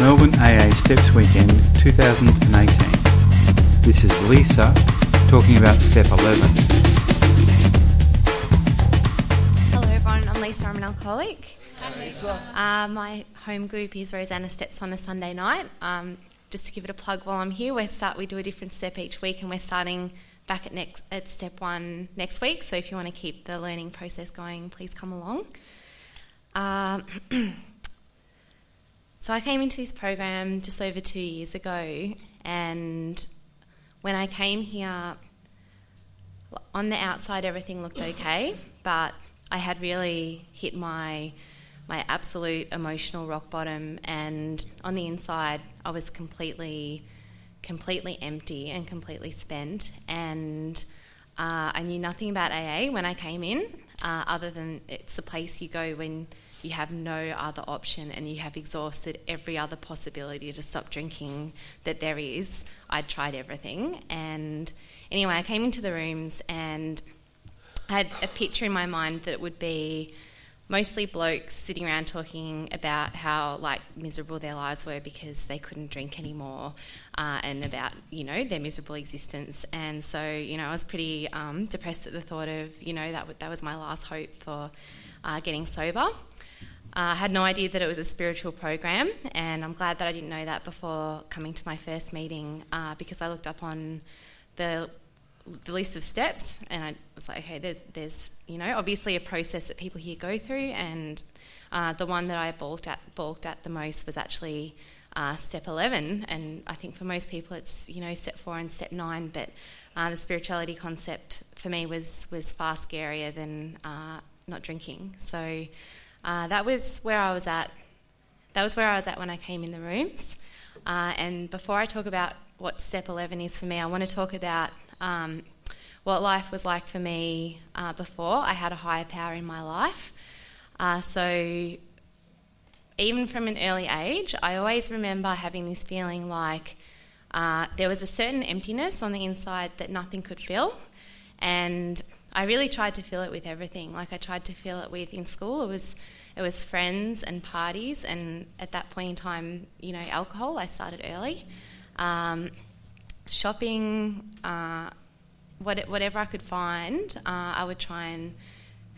Melbourne AA Steps Weekend 2018. This is Lisa talking about Step 11. Hello everyone, I'm Lisa, I'm an alcoholic. Hi Lisa. Uh, my home group is Rosanna Steps on a Sunday night. Um, just to give it a plug while I'm here, we start we do a different step each week, and we're starting back at next at step one next week. So if you want to keep the learning process going, please come along. Um, so I came into this program just over two years ago, and when I came here, on the outside everything looked okay, but I had really hit my my absolute emotional rock bottom, and on the inside, I was completely, completely empty and completely spent. And uh, I knew nothing about AA when I came in, uh, other than it's the place you go when you have no other option and you have exhausted every other possibility to stop drinking that there is. I'd tried everything. And anyway, I came into the rooms and I had a picture in my mind that it would be mostly blokes sitting around talking about how like miserable their lives were because they couldn't drink anymore uh, and about you know their miserable existence and so you know I was pretty um, depressed at the thought of you know that, w- that was my last hope for uh, getting sober uh, I had no idea that it was a spiritual program, and I'm glad that I didn't know that before coming to my first meeting uh, because I looked up on the the list of steps, and I was like, okay, there, there's you know obviously a process that people here go through, and uh, the one that I balked at balked at the most was actually uh, step 11, and I think for most people it's you know step four and step nine, but uh, the spirituality concept for me was was far scarier than uh, not drinking. So uh, that was where I was at. That was where I was at when I came in the rooms. Uh, and before I talk about what step 11 is for me, I want to talk about um, what life was like for me uh, before I had a higher power in my life. Uh, so, even from an early age, I always remember having this feeling like uh, there was a certain emptiness on the inside that nothing could fill. And I really tried to fill it with everything. Like I tried to fill it with in school. It was it was friends and parties, and at that point in time, you know, alcohol. I started early. Um, shopping, uh, what, whatever I could find, uh, I would try and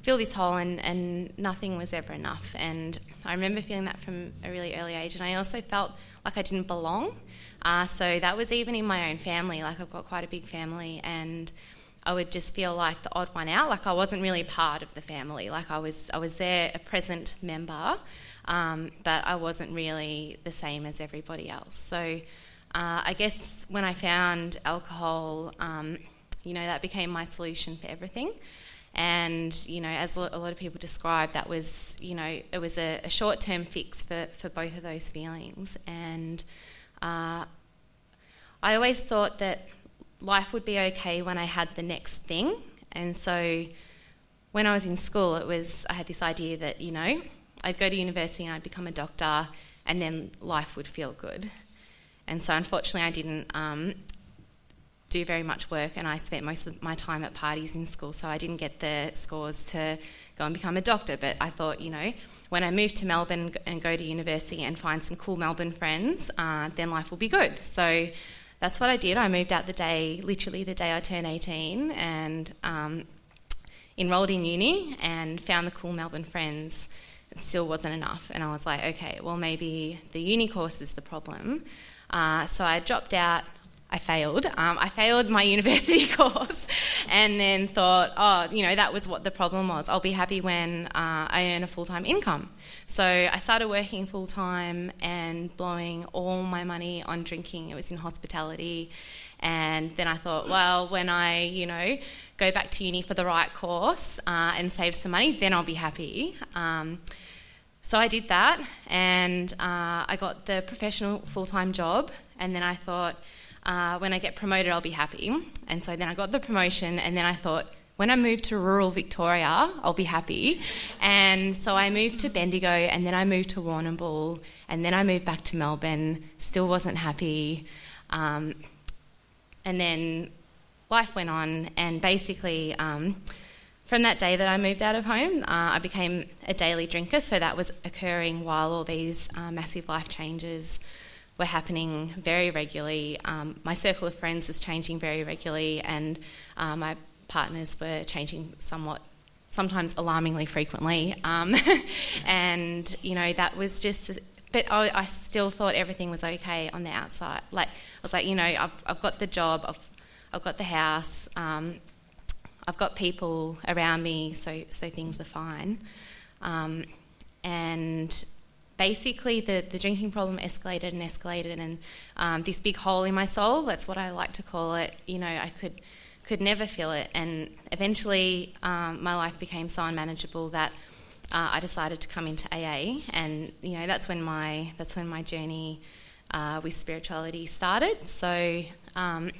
fill this hole, and, and nothing was ever enough. And I remember feeling that from a really early age, and I also felt like I didn't belong. Uh, so that was even in my own family. Like I've got quite a big family, and I would just feel like the odd one out, like I wasn't really part of the family. Like I was, I was there, a present member, um, but I wasn't really the same as everybody else. So uh, I guess when I found alcohol, um, you know, that became my solution for everything. And you know, as a lot of people describe, that was, you know, it was a, a short-term fix for, for both of those feelings. And uh, I always thought that life would be okay when I had the next thing. And so when I was in school, it was I had this idea that you know I'd go to university and I'd become a doctor, and then life would feel good. And so unfortunately, I didn't um, do very much work, and I spent most of my time at parties in school, so I didn't get the scores to go and become a doctor. But I thought, you know, when I move to Melbourne and go to university and find some cool Melbourne friends, uh, then life will be good. So that's what I did. I moved out the day, literally the day I turned 18, and um, enrolled in uni and found the cool Melbourne friends. It still wasn't enough, and I was like, okay, well, maybe the uni course is the problem. Uh, so I dropped out I failed. Um, I failed my university course and then thought, oh, you know, that was what the problem was. I'll be happy when uh, I earn a full time income. So I started working full time and blowing all my money on drinking. It was in hospitality. And then I thought, well, when I, you know, go back to uni for the right course uh, and save some money, then I'll be happy. Um, so I did that and uh, I got the professional full time job. And then I thought, uh, when I get promoted, I'll be happy. And so then I got the promotion, and then I thought, when I move to rural Victoria, I'll be happy. And so I moved to Bendigo, and then I moved to Warrnambool, and then I moved back to Melbourne, still wasn't happy. Um, and then life went on, and basically, um, from that day that I moved out of home, uh, I became a daily drinker. So that was occurring while all these uh, massive life changes were happening very regularly. Um, my circle of friends was changing very regularly, and uh, my partners were changing somewhat, sometimes alarmingly frequently. Um, and you know that was just. But I, I, still thought everything was okay on the outside. Like I was like, you know, I've, I've got the job, I've, I've got the house, um, I've got people around me, so so things are fine. Um, and basically, the, the drinking problem escalated and escalated, and um, this big hole in my soul, that's what I like to call it, you know, I could, could never fill it. And eventually, um, my life became so unmanageable that uh, I decided to come into AA, and, you know, that's when my, that's when my journey uh, with spirituality started. So, um,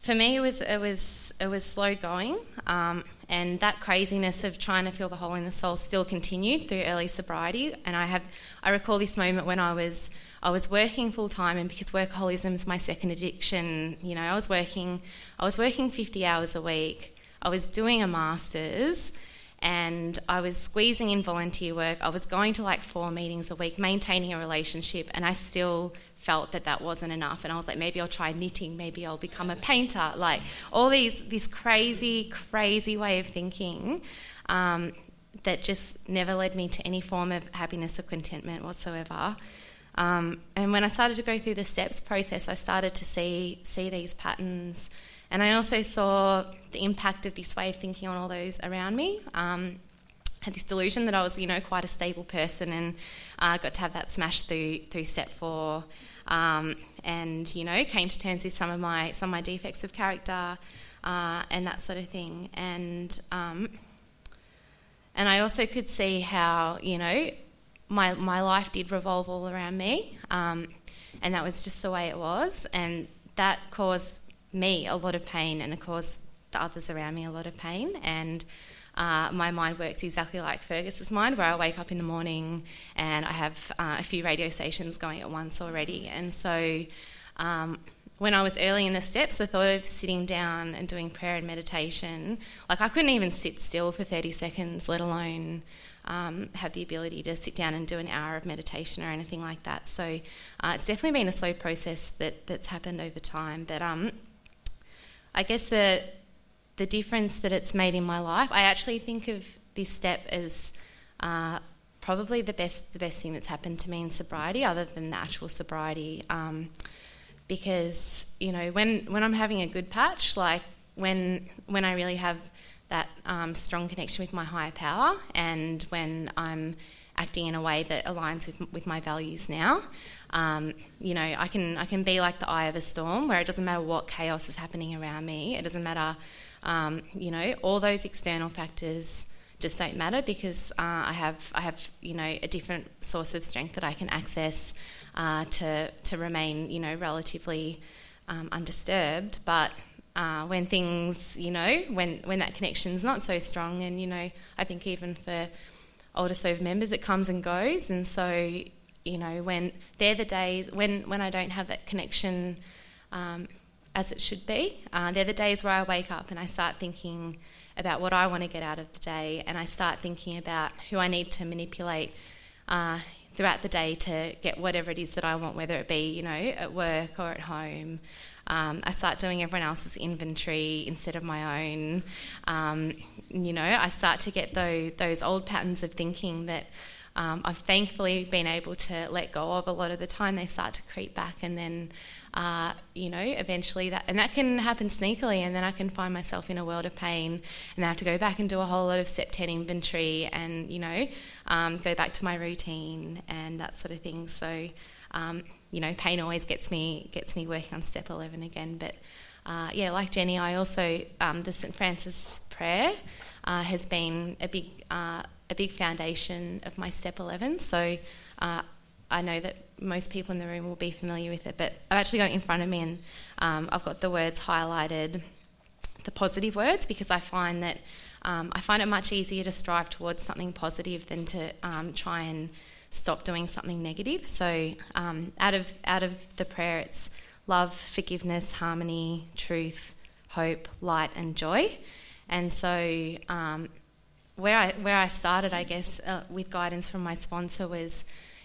for me, it was, it was it was slow going, um, and that craziness of trying to fill the hole in the soul still continued through early sobriety. And I have, I recall this moment when I was, I was working full time, and because workaholism is my second addiction, you know, I was working, I was working 50 hours a week. I was doing a master's, and I was squeezing in volunteer work. I was going to like four meetings a week, maintaining a relationship, and I still felt that that wasn't enough. And I was like maybe I'll try knitting. Maybe I'll become a painter. Like all these this crazy crazy way of thinking um, that just never led me to any form of happiness or contentment whatsoever. Um, and when I started to go through the steps process I started to see see these patterns. And I also saw the impact of this way of thinking on all those around me. Um, had this delusion that I was, you know, quite a stable person, and uh, got to have that smashed through through step four. Um, and you know came to terms with some of my some of my defects of character uh, and that sort of thing. And um, and I also could see how you know my my life did revolve all around me, um, and that was just the way it was, and that caused me a lot of pain, and of course the others around me a lot of pain, and uh, my mind works exactly like Fergus's mind, where I wake up in the morning and I have uh, a few radio stations going at once already. And so um, when I was early in the steps, the thought of sitting down and doing prayer and meditation, like I couldn't even sit still for 30 seconds, let alone um, have the ability to sit down and do an hour of meditation or anything like that. So uh, it's definitely been a slow process that, that's happened over time. But um, I guess the the difference that it's made in my life. I actually think of this step as uh, probably the best the best thing that's happened to me in sobriety, other than the actual sobriety. Um, because you know when when I'm having a good patch, like when when I really have that um, strong connection with my higher power, and when I'm acting in a way that aligns with, with my values now. Um, you know, I can I can be like the eye of a storm, where it doesn't matter what chaos is happening around me. It doesn't matter um, you know, all those external factors just don't matter because uh, I have I have you know a different source of strength that I can access uh, to to remain you know relatively um, undisturbed. But uh, when things you know when when that connection is not so strong, and you know I think even for older sober members it comes and goes, and so you know when they're the days when when I don't have that connection. Um, as it should be. Uh, they're the days where I wake up and I start thinking about what I want to get out of the day, and I start thinking about who I need to manipulate uh, throughout the day to get whatever it is that I want, whether it be you know at work or at home. Um, I start doing everyone else's inventory instead of my own. Um, you know, I start to get those, those old patterns of thinking that um, I've thankfully been able to let go of a lot of the time. They start to creep back, and then uh, you know, eventually that, and that can happen sneakily, and then I can find myself in a world of pain, and I have to go back and do a whole lot of step 10 inventory and, you know, um, go back to my routine and that sort of thing. So, um, you know, pain always gets me, gets me working on step 11 again. But uh, yeah, like Jenny, I also, um, the St. Francis prayer uh, has been a big, uh, a big foundation of my step 11. So, uh, I know that most people in the room will be familiar with it, but I've actually got it in front of me and um, I've got the words highlighted, the positive words, because I find that um, I find it much easier to strive towards something positive than to um, try and stop doing something negative. So um, out of out of the prayer, it's love, forgiveness, harmony, truth, hope, light, and joy. And so, um, where I where I started, I guess, uh, with guidance from my sponsor was,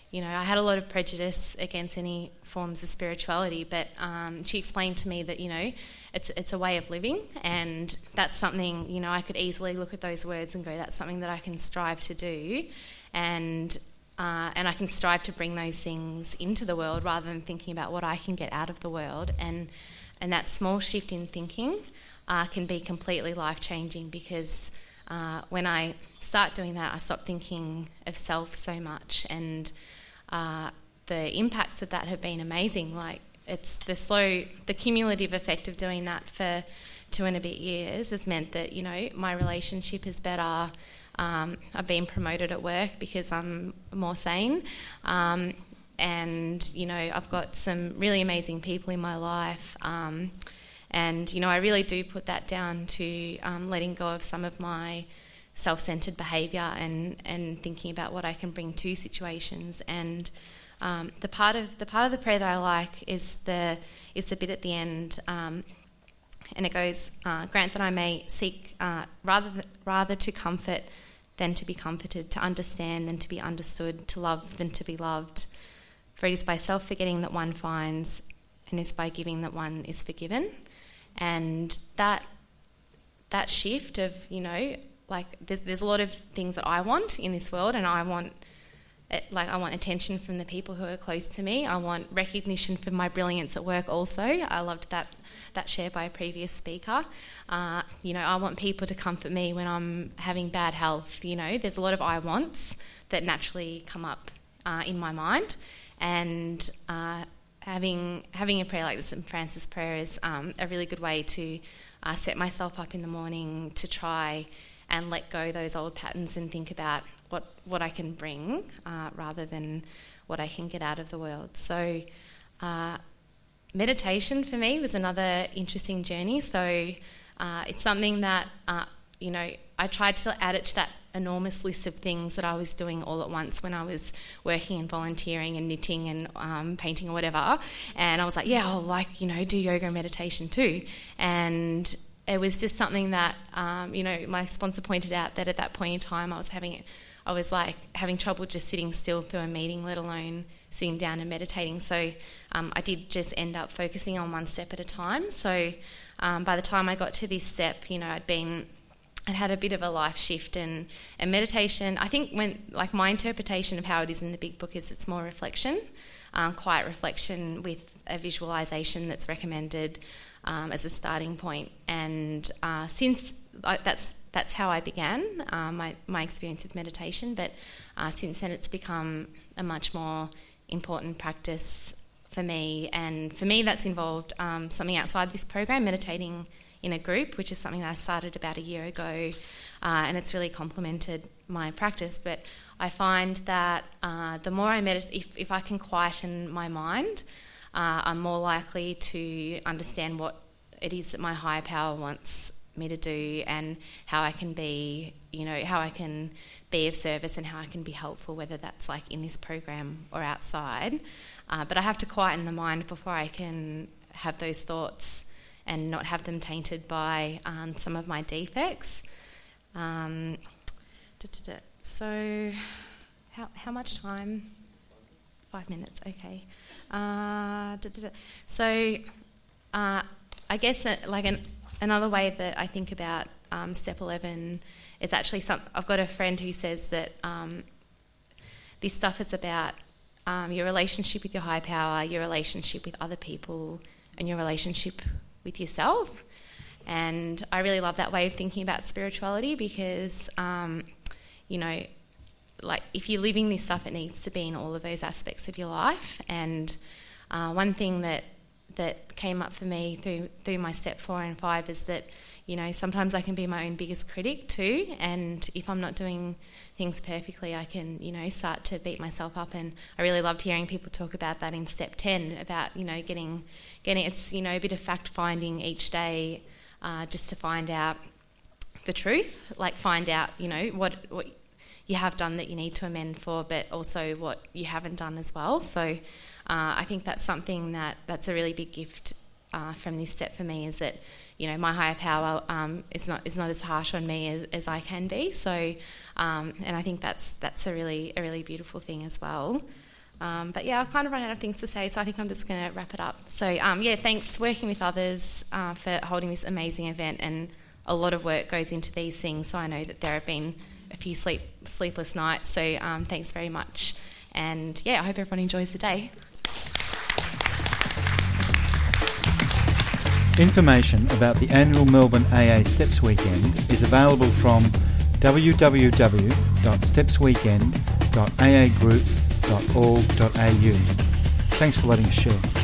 you know, I had a lot of prejudice against any forms of spirituality, but um, she explained to me that you know, it's it's a way of living, and that's something you know I could easily look at those words and go, that's something that I can strive to do, and. Uh, and I can strive to bring those things into the world rather than thinking about what I can get out of the world. And and that small shift in thinking uh, can be completely life changing because uh, when I start doing that, I stop thinking of self so much, and uh, the impacts of that have been amazing. Like it's the slow, the cumulative effect of doing that for two and a bit years has meant that you know my relationship is better. Um, I've been promoted at work because I'm more sane. Um, and you know, I've got some really amazing people in my life. Um, and, you know, I really do put that down to um, letting go of some of my self centered behaviour and, and thinking about what I can bring to situations. And um, the, part of, the part of the prayer that I like is the, is the bit at the end. Um, and it goes, uh, Grant that I may seek uh, rather, th- rather to comfort than to be comforted, to understand than to be understood, to love than to be loved. For it is by self forgetting that one finds, and is by giving that one is forgiven and that that shift of you know like there's, there's a lot of things that I want in this world and I want like I want attention from the people who are close to me. I want recognition for my brilliance at work also. I loved that that share by a previous speaker. Uh, you know I want people to comfort me when I'm having bad health you know. There's a lot of I wants that naturally come up uh, in my mind. And uh, having having a prayer like the St Francis prayer is um, a really good way to uh, set myself up in the morning to try and let go those old patterns and think about what what I can bring uh, rather than what I can get out of the world. So. Uh, meditation for me was another interesting journey. So uh, it's something that uh, you know I tried to add it to that enormous list of things that I was doing all at once when I was working and volunteering and knitting and um, painting or whatever. And I was like, yeah, I'll like, you know, do yoga and meditation too. And it was just something that, um, you know, my sponsor pointed out that at that point in time I was having, I was like having trouble just sitting still through a meeting, let alone sitting down and meditating. So um, I did just end up focusing on one step at a time. So um, by the time I got to this step, you know, I'd been I'd had a bit of a life shift and, and meditation. I think when like my interpretation of how it is in the big book is it's more reflection, um, quiet reflection with a visualization that's recommended um, as a starting point. And uh, since uh, that's that's how I began uh, my my experience with meditation, but uh, since then it's become a much more important practice for me. And for me, that's involved um, something outside this program, meditating in a group, which is something that I started about a year ago, uh, and it's really complemented my practice. But I find that uh, the more I meditate, if, if I can quieten my mind, uh, I'm more likely to understand what it is that my higher power wants me to do and how I can be, you know, how I can be of service and how I can be helpful, whether that's like in this program or outside. Uh, but I have to quieten the mind before I can have those thoughts and not have them tainted by um, some of my defects. Um, so, how, how much time? Five minutes, okay. Uh, so, uh, I guess like an, another way that I think about um, step 11 is actually some. I've got a friend who says that um, this stuff is about um, your relationship with your high power, your relationship with other people, and your relationship with yourself. And I really love that way of thinking about spirituality because, um, you know, like if you're living this stuff, it needs to be in all of those aspects of your life. And uh, one thing that that came up for me through through my step four and five is that you know sometimes I can be my own biggest critic too, and if I'm not doing things perfectly, I can you know start to beat myself up. And I really loved hearing people talk about that in step ten about you know getting getting it's you know a bit of fact finding each day uh, just to find out the truth, like find out you know what what you have done that you need to amend for, but also what you haven't done as well. So uh, I think that's something that that's a really big gift uh, from this step for me is that you know my higher power um, is not is not as harsh on me as, as I can be. So, um, and I think that's that's a really a really beautiful thing as well. Um, but yeah, I've kind of run out of things to say, so I think I'm just going to wrap it up. So um, yeah, thanks working with others uh, for holding this amazing event, and a lot of work goes into these things. So I know that there have been a few sleep sleepless nights. So um, thanks very much, and yeah, I hope everyone enjoys the day. Information about the annual Melbourne AA Steps Weekend is available from www.stepsweekend.aagroup.org.au. Thanks for letting us share.